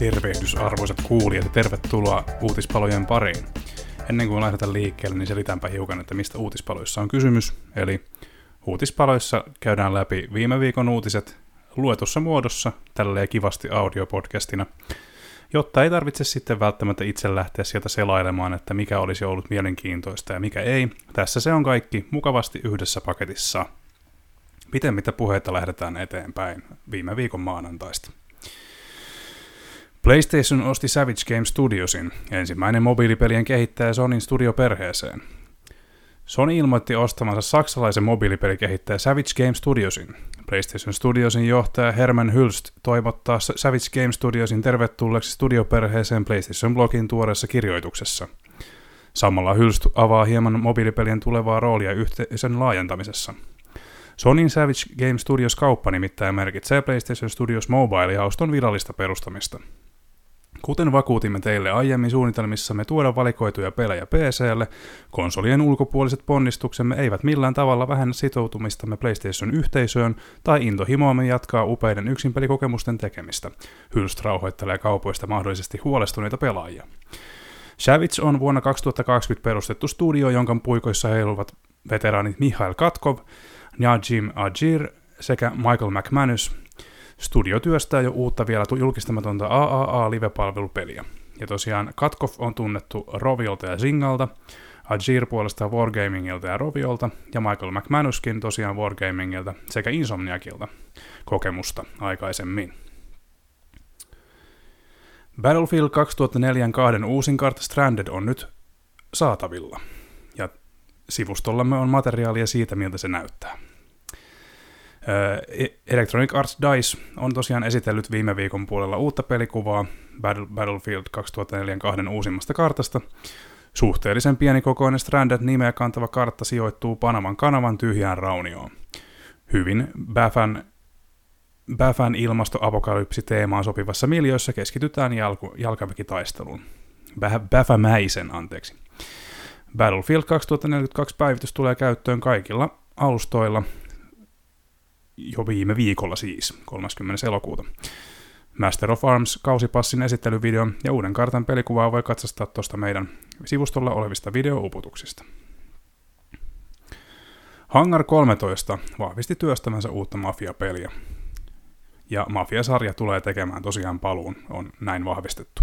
Tervehdys arvoisat kuulijat ja tervetuloa uutispalojen pariin. Ennen kuin lähdetään liikkeelle, niin selitänpä hiukan, että mistä uutispaloissa on kysymys. Eli uutispaloissa käydään läpi viime viikon uutiset luetussa muodossa, tälleen kivasti audiopodcastina, jotta ei tarvitse sitten välttämättä itse lähteä sieltä selailemaan, että mikä olisi ollut mielenkiintoista ja mikä ei. Tässä se on kaikki mukavasti yhdessä paketissa. Miten mitä puheita lähdetään eteenpäin viime viikon maanantaista. PlayStation osti Savage Game Studiosin, ensimmäinen mobiilipelien kehittäjä Sonin studioperheeseen. Sony ilmoitti ostamansa saksalaisen mobiilipelikehittäjä Savage Game Studiosin. PlayStation Studiosin johtaja Herman Hülst toivottaa Savage Game Studiosin tervetulleeksi studioperheeseen PlayStation Blogin tuoreessa kirjoituksessa. Samalla Hülst avaa hieman mobiilipelien tulevaa roolia yhteisön laajentamisessa. Sonin Savage Game Studios kauppa nimittäin merkitsee PlayStation Studios Mobile-jaoston virallista perustamista. Kuten vakuutimme teille aiemmin suunnitelmissamme tuoda valikoituja pelejä PClle, konsolien ulkopuoliset ponnistuksemme eivät millään tavalla vähennä sitoutumistamme PlayStation-yhteisöön tai intohimoamme jatkaa upeiden yksinpelikokemusten tekemistä. Hylst rauhoittelee kaupoista mahdollisesti huolestuneita pelaajia. Savage on vuonna 2020 perustettu studio, jonka puikoissa heiluvat veteraanit Mihail Katkov, Najim Ajir sekä Michael McManus, Studio työstää jo uutta vielä julkistamatonta AAA-live-palvelupeliä. Ja tosiaan Katkov on tunnettu Roviolta ja Zingalta, Ajir puolestaan Wargamingilta ja Roviolta, ja Michael McManuskin tosiaan Wargamingilta sekä Insomniakilta kokemusta aikaisemmin. Battlefield 2004 kahden uusin kartta Stranded on nyt saatavilla, ja sivustollamme on materiaalia siitä, miltä se näyttää. E- Electronic Arts DICE on tosiaan esitellyt viime viikon puolella uutta pelikuvaa Battlefield 2004 kahden uusimmasta kartasta. Suhteellisen pienikokoinen Stranded nimeä kantava kartta sijoittuu Panaman kanavan tyhjään raunioon. Hyvin Bafan, Bafan ilmastoapokalypsi-teemaan sopivassa miljöissä keskitytään jalku, jalkaväkitaisteluun. Bafamäisen, anteeksi. Battlefield 2042 päivitys tulee käyttöön kaikilla alustoilla jo viime viikolla siis, 30. elokuuta. Master of Arms kausipassin esittelyvideon ja uuden kartan pelikuvaa voi katsastaa tuosta meidän sivustolla olevista videouputuksista. Hangar 13 vahvisti työstämänsä uutta Mafia-peliä. Ja Mafia-sarja tulee tekemään tosiaan paluun, on näin vahvistettu.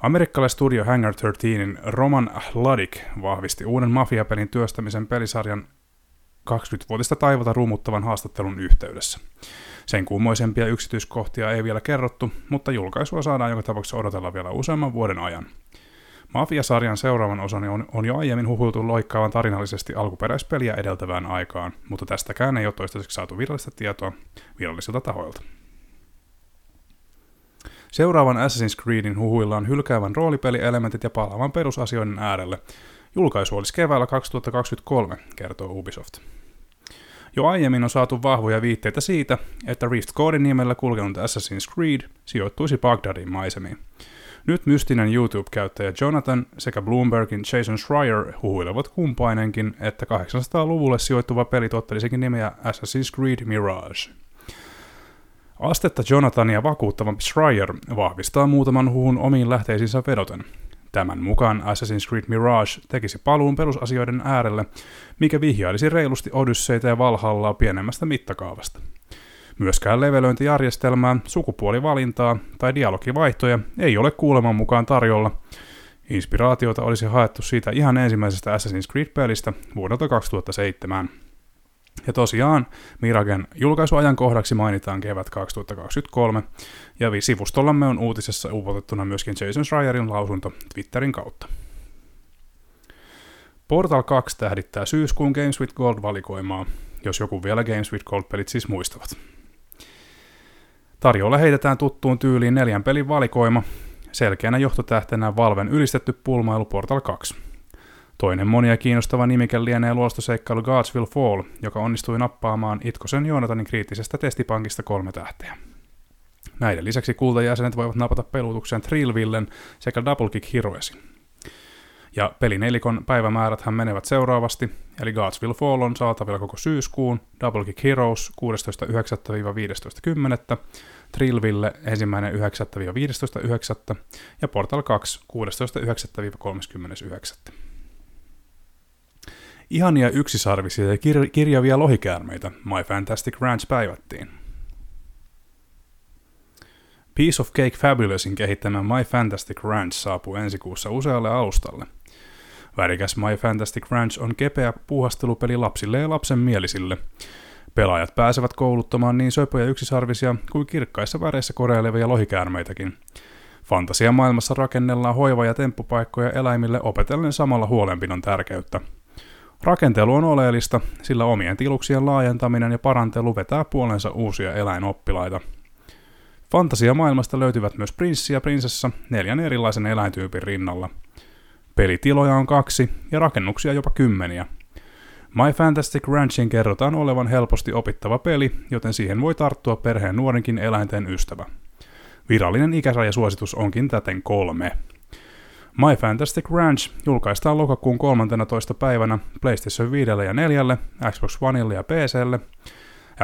Amerikkalaisstudio Hangar 13 Roman Hladik vahvisti uuden Mafia-pelin työstämisen pelisarjan 20-vuotista taivata ruumuttavan haastattelun yhteydessä. Sen kummoisempia yksityiskohtia ei vielä kerrottu, mutta julkaisua saadaan joka tapauksessa odotella vielä useamman vuoden ajan. Mafia-sarjan seuraavan osan on, on jo aiemmin huhuiltu loikkaavan tarinallisesti alkuperäispeliä edeltävään aikaan, mutta tästäkään ei ole toistaiseksi saatu virallista tietoa virallisilta tahoilta. Seuraavan Assassin's Creedin huhuillaan hylkäävän roolipelielementit ja palaavan perusasioiden äärelle, Julkaisu olisi keväällä 2023, kertoo Ubisoft. Jo aiemmin on saatu vahvoja viitteitä siitä, että Rift Codin nimellä kulkenut Assassin's Creed sijoittuisi Bagdadin maisemiin. Nyt mystinen YouTube-käyttäjä Jonathan sekä Bloombergin Jason Schreier huhuilevat kumpainenkin, että 800-luvulle sijoittuva peli tuottelisikin nimeä Assassin's Creed Mirage. Astetta Jonathania vakuuttavampi Schreier vahvistaa muutaman huhun omiin lähteisiinsä vedoten. Tämän mukaan Assassin's Creed Mirage tekisi paluun perusasioiden äärelle, mikä vihjailisi reilusti Odysseita ja Valhallaa pienemmästä mittakaavasta. Myöskään levelöintijärjestelmää, sukupuolivalintaa tai dialogivaihtoja ei ole kuuleman mukaan tarjolla. Inspiraatiota olisi haettu siitä ihan ensimmäisestä Assassin's Creed-pelistä vuodelta 2007. Ja tosiaan Miragen julkaisuajankohdaksi mainitaan kevät 2023, ja sivustollamme on uutisessa upotettuna myöskin Jason Schreierin lausunto Twitterin kautta. Portal 2 tähdittää syyskuun Games with Gold-valikoimaa, jos joku vielä Games with Gold-pelit siis muistavat. Tarjolla heitetään tuttuun tyyliin neljän pelin valikoima, selkeänä johtotähtenä Valven ylistetty pulmailu Portal 2 – Toinen monia kiinnostava nimike lienee luostoseikkailu Gods Will Fall, joka onnistui nappaamaan Itkosen Joonatanin kriittisestä testipankista kolme tähteä. Näiden lisäksi kultajäsenet voivat napata pelutukseen Trillvillen sekä Double Kick Heroesin. Ja pelinelikon päivämääräthän menevät seuraavasti, eli Gods Will Fall on saatavilla koko syyskuun, Double Kick Heroes 16.9.–15.10., Trillville 1.9.–15.9. ja Portal 2 16.9.–39. Ihania yksisarvisia ja kir- kirjavia lohikäärmeitä My Fantastic Ranch päivättiin. Piece of Cake Fabulousin kehittämä My Fantastic Ranch saapuu ensi kuussa usealle alustalle. Värikäs My Fantastic Ranch on kepeä puuhastelupeli lapsille ja lapsen mielisille. Pelaajat pääsevät kouluttamaan niin söpöjä yksisarvisia kuin kirkkaissa väreissä koreilevia lohikäärmeitäkin. Fantasiamaailmassa rakennellaan hoiva- ja temppupaikkoja eläimille opetellen samalla huolenpidon tärkeyttä. Rakentelu on oleellista, sillä omien tiluksien laajentaminen ja parantelu vetää puolensa uusia eläinoppilaita – Fantasiamaailmasta löytyvät myös prinssi ja prinsessa neljän erilaisen eläintyypin rinnalla. Pelitiloja on kaksi ja rakennuksia jopa kymmeniä. My Fantastic Ranchin kerrotaan olevan helposti opittava peli, joten siihen voi tarttua perheen nuorenkin eläinten ystävä. Virallinen ikärajasuositus onkin täten kolme. My Fantastic Ranch julkaistaan lokakuun 13. päivänä PlayStation 5 ja 4, Xbox Oneille ja PClle.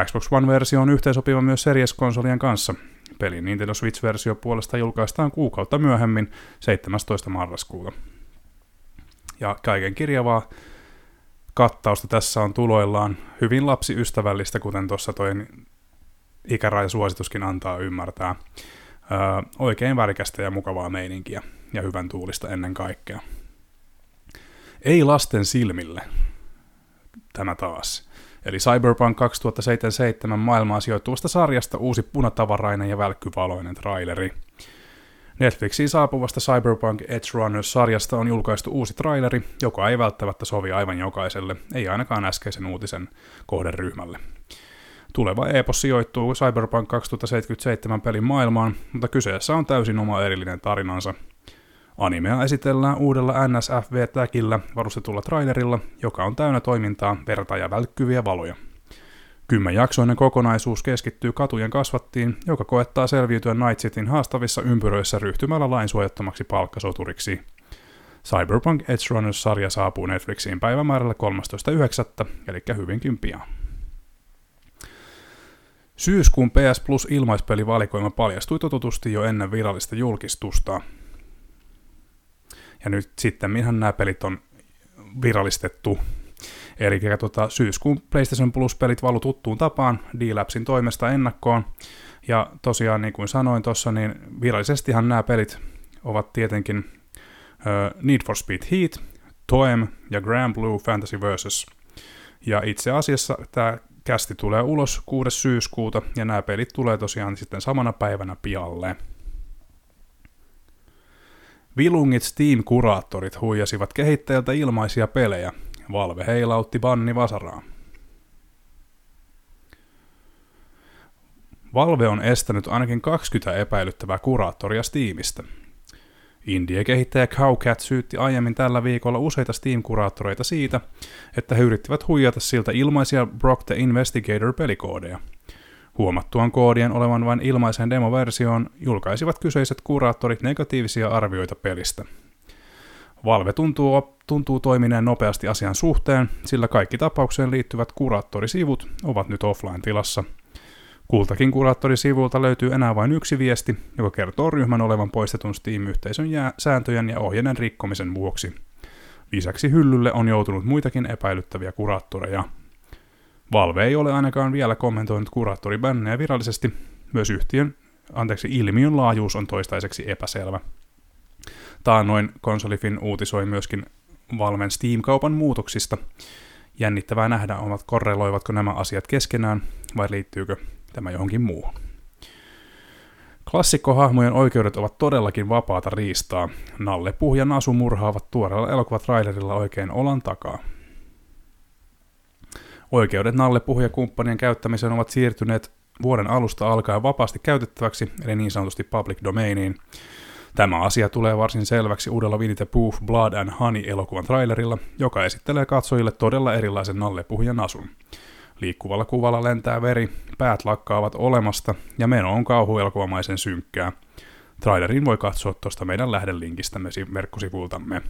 Xbox One-versio on yhteensopiva myös Series-konsolien kanssa, Pelin Nintendo Switch-versio puolesta julkaistaan kuukautta myöhemmin 17. marraskuuta. Ja kaiken kirjavaa kattausta tässä on tuloillaan hyvin lapsiystävällistä, kuten tuossa toi ikärajasuosituskin antaa ymmärtää. Öö, oikein värikästä ja mukavaa meininkiä ja hyvän tuulista ennen kaikkea. Ei lasten silmille tämä taas. Eli Cyberpunk 2077 maailmaan sijoittuvasta sarjasta uusi punatavarainen ja välkkyvaloinen traileri. Netflixiin saapuvasta Cyberpunk Edge Runners-sarjasta on julkaistu uusi traileri, joka ei välttämättä sovi aivan jokaiselle, ei ainakaan äskeisen uutisen kohderyhmälle. Tuleva epos sijoittuu Cyberpunk 2077 pelin maailmaan, mutta kyseessä on täysin oma erillinen tarinansa – Animea esitellään uudella NSFV-täkillä varustetulla trailerilla, joka on täynnä toimintaa, verta ja välkkyviä valoja. Kymmenjaksoinen kokonaisuus keskittyy katujen kasvattiin, joka koettaa selviytyä Night Cityn haastavissa ympyröissä ryhtymällä lainsuojattomaksi palkkasoturiksi. Cyberpunk Edge Runners-sarja saapuu Netflixiin päivämäärällä 13.9., eli hyvinkin pian. Syyskuun PS Plus ilmaispelivalikoima paljastui totutusti jo ennen virallista julkistusta, ja nyt sitten minhän nämä pelit on virallistettu. Eli tota, syyskuun PlayStation Plus-pelit valu tuttuun tapaan D-Labsin toimesta ennakkoon. Ja tosiaan, niin kuin sanoin tuossa, niin virallisestihan nämä pelit ovat tietenkin uh, Need for Speed Heat, Toem ja Grand Blue Fantasy Versus. Ja itse asiassa tämä kästi tulee ulos 6. syyskuuta, ja nämä pelit tulee tosiaan sitten samana päivänä pialle. Vilungit Steam-kuraattorit huijasivat kehittäjältä ilmaisia pelejä. Valve heilautti banni vasaraa. Valve on estänyt ainakin 20 epäilyttävää kuraattoria Steamista. Indie-kehittäjä Cowcat syytti aiemmin tällä viikolla useita Steam-kuraattoreita siitä, että he yrittivät huijata siltä ilmaisia Brock the Investigator-pelikoodeja – Huomattuaan koodien olevan vain ilmaisen demoversioon, julkaisivat kyseiset kuraattorit negatiivisia arvioita pelistä. Valve tuntuu, tuntuu toimineen nopeasti asian suhteen, sillä kaikki tapaukseen liittyvät kuraattorisivut ovat nyt offline-tilassa. Kultakin kuraattorisivulta löytyy enää vain yksi viesti, joka kertoo ryhmän olevan poistetun Steam-yhteisön jää- sääntöjen ja ohjeiden rikkomisen vuoksi. Lisäksi hyllylle on joutunut muitakin epäilyttäviä kuraattoreja – Valve ei ole ainakaan vielä kommentoinut kuraattoribännejä virallisesti. Myös yhtiön, anteeksi, ilmiön laajuus on toistaiseksi epäselvä. Taannoin konsolifin uutisoi myöskin Valven Steam-kaupan muutoksista. Jännittävää nähdä, ovat korreloivatko nämä asiat keskenään vai liittyykö tämä johonkin muuhun. Klassikkohahmojen oikeudet ovat todellakin vapaata riistaa. Nalle Puh ja Nasu murhaavat tuoreella elokuvatrailerilla oikein olan takaa. Oikeudet Nalle puhujakumppanien käyttämiseen ovat siirtyneet vuoden alusta alkaen vapaasti käytettäväksi, eli niin sanotusti public domainiin. Tämä asia tulee varsin selväksi uudella Winnie the Pooh Blood and Honey-elokuvan trailerilla, joka esittelee katsojille todella erilaisen Nalle puhujan asun. Liikkuvalla kuvalla lentää veri, päät lakkaavat olemasta ja meno on kauhuelokuvamaisen synkkää. Trailerin voi katsoa tuosta meidän lähdelinkistämme verkkosivultamme.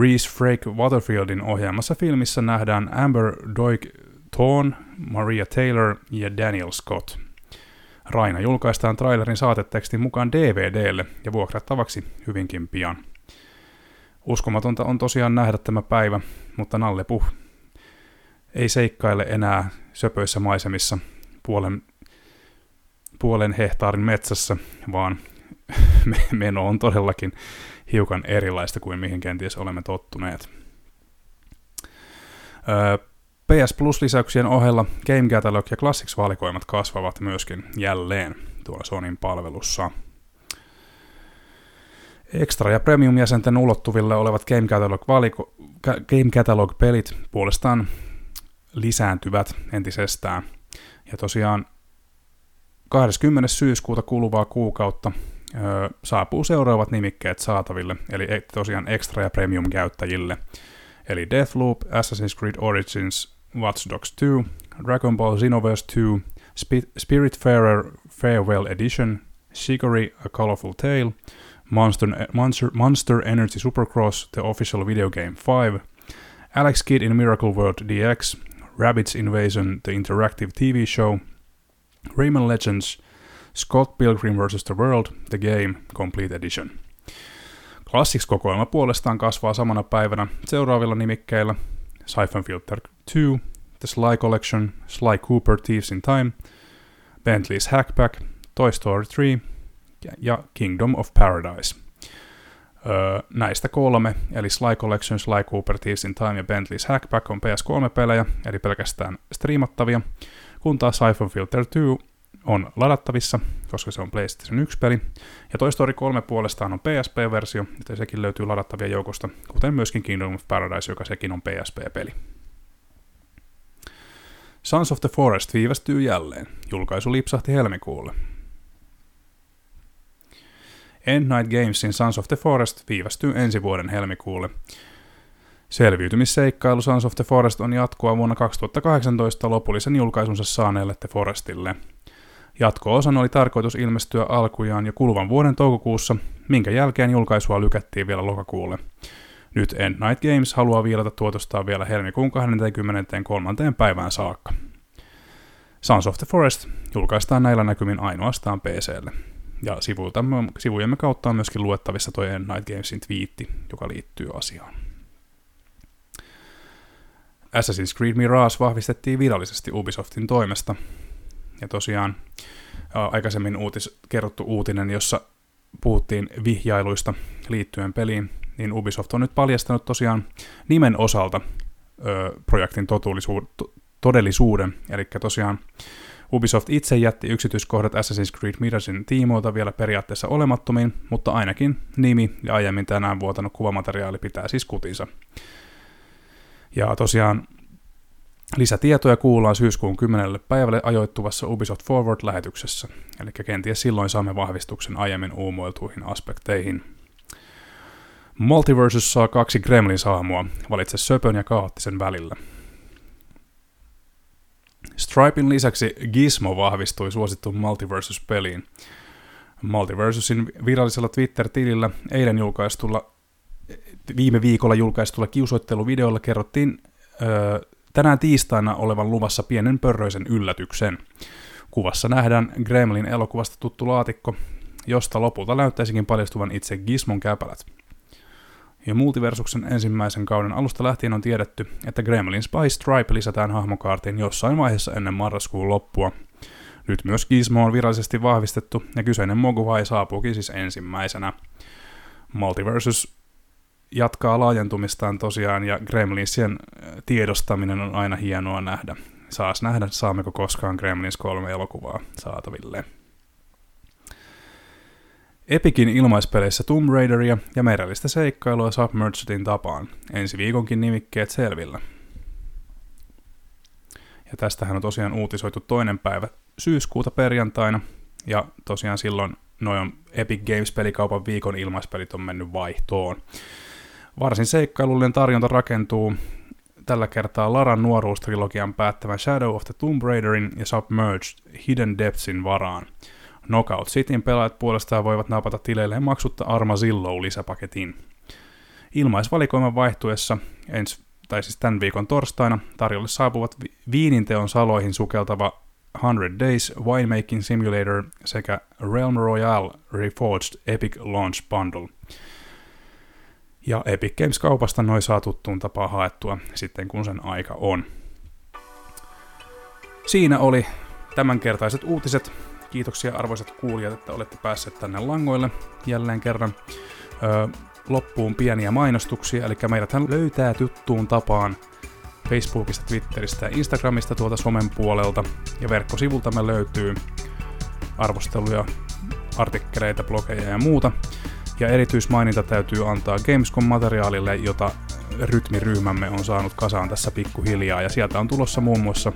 Reese Frake Waterfieldin ohjaamassa filmissä nähdään Amber Doig Thorne, Maria Taylor ja Daniel Scott. Raina julkaistaan trailerin saatetekstin mukaan DVDlle ja vuokrattavaksi hyvinkin pian. Uskomatonta on tosiaan nähdä tämä päivä, mutta Nalle Puh ei seikkaile enää söpöissä maisemissa puolen, puolen hehtaarin metsässä, vaan meno on todellakin hiukan erilaista kuin mihin kenties olemme tottuneet. PS Plus-lisäyksien ohella Game Catalog ja Classics-valikoimat kasvavat myöskin jälleen tuolla Sonin palvelussa. Extra- ja Premium-jäsenten ulottuville olevat Game Catalog-pelit Catalog puolestaan lisääntyvät entisestään. Ja tosiaan 20. syyskuuta kuluvaa kuukautta ö, saapuu seuraavat nimikkeet saataville, eli e, tosiaan Extra- ja Premium-käyttäjille. Eli Deathloop, Assassin's Creed Origins, Watch Dogs 2, Dragon Ball Xenoverse 2, Sp- Spiritfarer Farewell Edition, Shigori A Colorful Tale, Monster, Monster, Monster Energy Supercross The Official Video Game 5, Alex Kidd in Miracle World DX, Rabbids Invasion The Interactive TV Show, Rayman Legends, Scott Pilgrim vs. The World The Game Complete Edition. Classics-kokoelma puolestaan kasvaa samana päivänä seuraavilla nimikkeillä Siphon Filter 2, The Sly Collection, Sly Cooper Thieves in Time, Bentley's Hackback, Toy Story 3 ja Kingdom of Paradise. Näistä kolme, eli Sly Collection, Sly Cooper, Thieves in Time ja Bentley's Hackback on PS3-pelejä, eli pelkästään striimattavia, kun taas Siphon Filter 2 on ladattavissa, koska se on PlayStation 1-peli, ja Toy Story 3 puolestaan on PSP-versio, joten sekin löytyy ladattavia joukosta, kuten myöskin Kingdom of Paradise, joka sekin on PSP-peli. Sons of the Forest viivästyy jälleen. Julkaisu lipsahti helmikuulle. End Night Gamesin Sons of the Forest viivästyy ensi vuoden helmikuulle. Selviytymisseikkailu Sons of the Forest on jatkoa vuonna 2018 lopullisen julkaisunsa saaneelle The Forestille. Jatko-osan oli tarkoitus ilmestyä alkujaan jo kuluvan vuoden toukokuussa, minkä jälkeen julkaisua lykättiin vielä lokakuulle. Nyt End Night Games haluaa viilata tuotostaan vielä helmikuun 23. päivään saakka. Sons of the Forest julkaistaan näillä näkymin ainoastaan PClle. Ja sivujemme kautta on myöskin luettavissa End Night Gamesin twiitti, joka liittyy asiaan. Assassin's Creed Mirage vahvistettiin virallisesti Ubisoftin toimesta. Ja tosiaan aikaisemmin uutis, kerrottu uutinen, jossa puhuttiin vihjailuista liittyen peliin, niin Ubisoft on nyt paljastanut tosiaan nimen osalta ö, projektin todellisuuden. Eli tosiaan Ubisoft itse jätti yksityiskohdat Assassin's Creed Miragein tiimoilta vielä periaatteessa olemattomiin, mutta ainakin nimi ja aiemmin tänään vuotanut kuvamateriaali pitää siis kutinsa. Ja tosiaan lisätietoja kuullaan syyskuun 10. päivälle ajoittuvassa Ubisoft Forward-lähetyksessä, eli kenties silloin saamme vahvistuksen aiemmin uumoiltuihin aspekteihin. Multiversus saa kaksi Gremlin-saamua, valitse söpön ja kaoottisen välillä. Stripein lisäksi Gizmo vahvistui suosittuun Multiversus-peliin. Multiversusin virallisella Twitter-tilillä eilen julkaistulla, viime viikolla julkaistulla kiusoitteluvideolla kerrottiin öö, tänään tiistaina olevan luvassa pienen pörröisen yllätyksen. Kuvassa nähdään Gremlin elokuvasta tuttu laatikko, josta lopulta näyttäisikin paljastuvan itse Gizmon käpälät. Ja Multiversuksen ensimmäisen kauden alusta lähtien on tiedetty, että Gremlin Spy Stripe lisätään hahmokaartiin jossain vaiheessa ennen marraskuun loppua. Nyt myös Gizmo on virallisesti vahvistettu, ja kyseinen Mogwai saapuukin siis ensimmäisenä. Multiversus jatkaa laajentumistaan tosiaan, ja Gremlinsien äh, tiedostaminen on aina hienoa nähdä. Saas nähdä, saammeko koskaan Gremlins 3 elokuvaa saataville. Epikin ilmaispeleissä Tomb Raideria ja merellistä seikkailua Submergedin tapaan. Ensi viikonkin nimikkeet selvillä. Ja tästähän on tosiaan uutisoitu toinen päivä syyskuuta perjantaina, ja tosiaan silloin noin Epic Games-pelikaupan viikon ilmaispelit on mennyt vaihtoon. Varsin seikkailullinen tarjonta rakentuu tällä kertaa Laran nuoruustrilogian päättävän Shadow of the Tomb Raiderin ja Submerged Hidden Depthsin varaan – Knockout Cityn pelaajat puolestaan voivat napata tileilleen maksutta Armazillo lisäpaketin. Ilmaisvalikoiman vaihtuessa ensi, tai siis tämän viikon torstaina tarjolle saapuvat viininteon saloihin sukeltava 100 Days Winemaking Simulator sekä Realm Royale Reforged Epic Launch Bundle. Ja Epic Games kaupasta noin saa tuttuun tapaa haettua sitten kun sen aika on. Siinä oli tämänkertaiset uutiset. Kiitoksia arvoisat kuulijat, että olette päässeet tänne langoille jälleen kerran. Öö, loppuun pieniä mainostuksia, eli meidät löytää tuttuun tapaan Facebookista, Twitteristä ja Instagramista tuolta somen puolelta, ja verkkosivulta me löytyy arvosteluja, artikkeleita, blogeja ja muuta. Ja erityismaininta täytyy antaa Gamescom-materiaalille, jota rytmiryhmämme on saanut kasaan tässä pikkuhiljaa, ja sieltä on tulossa muun muassa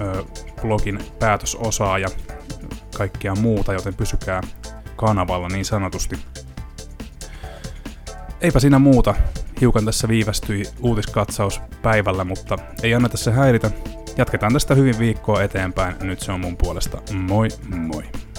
ö, blogin päätösosaa ja kaikkia muuta, joten pysykää kanavalla niin sanotusti. Eipä siinä muuta. Hiukan tässä viivästyi uutiskatsaus päivällä, mutta ei anneta se häiritä. Jatketaan tästä hyvin viikkoa eteenpäin. Nyt se on mun puolesta. Moi moi!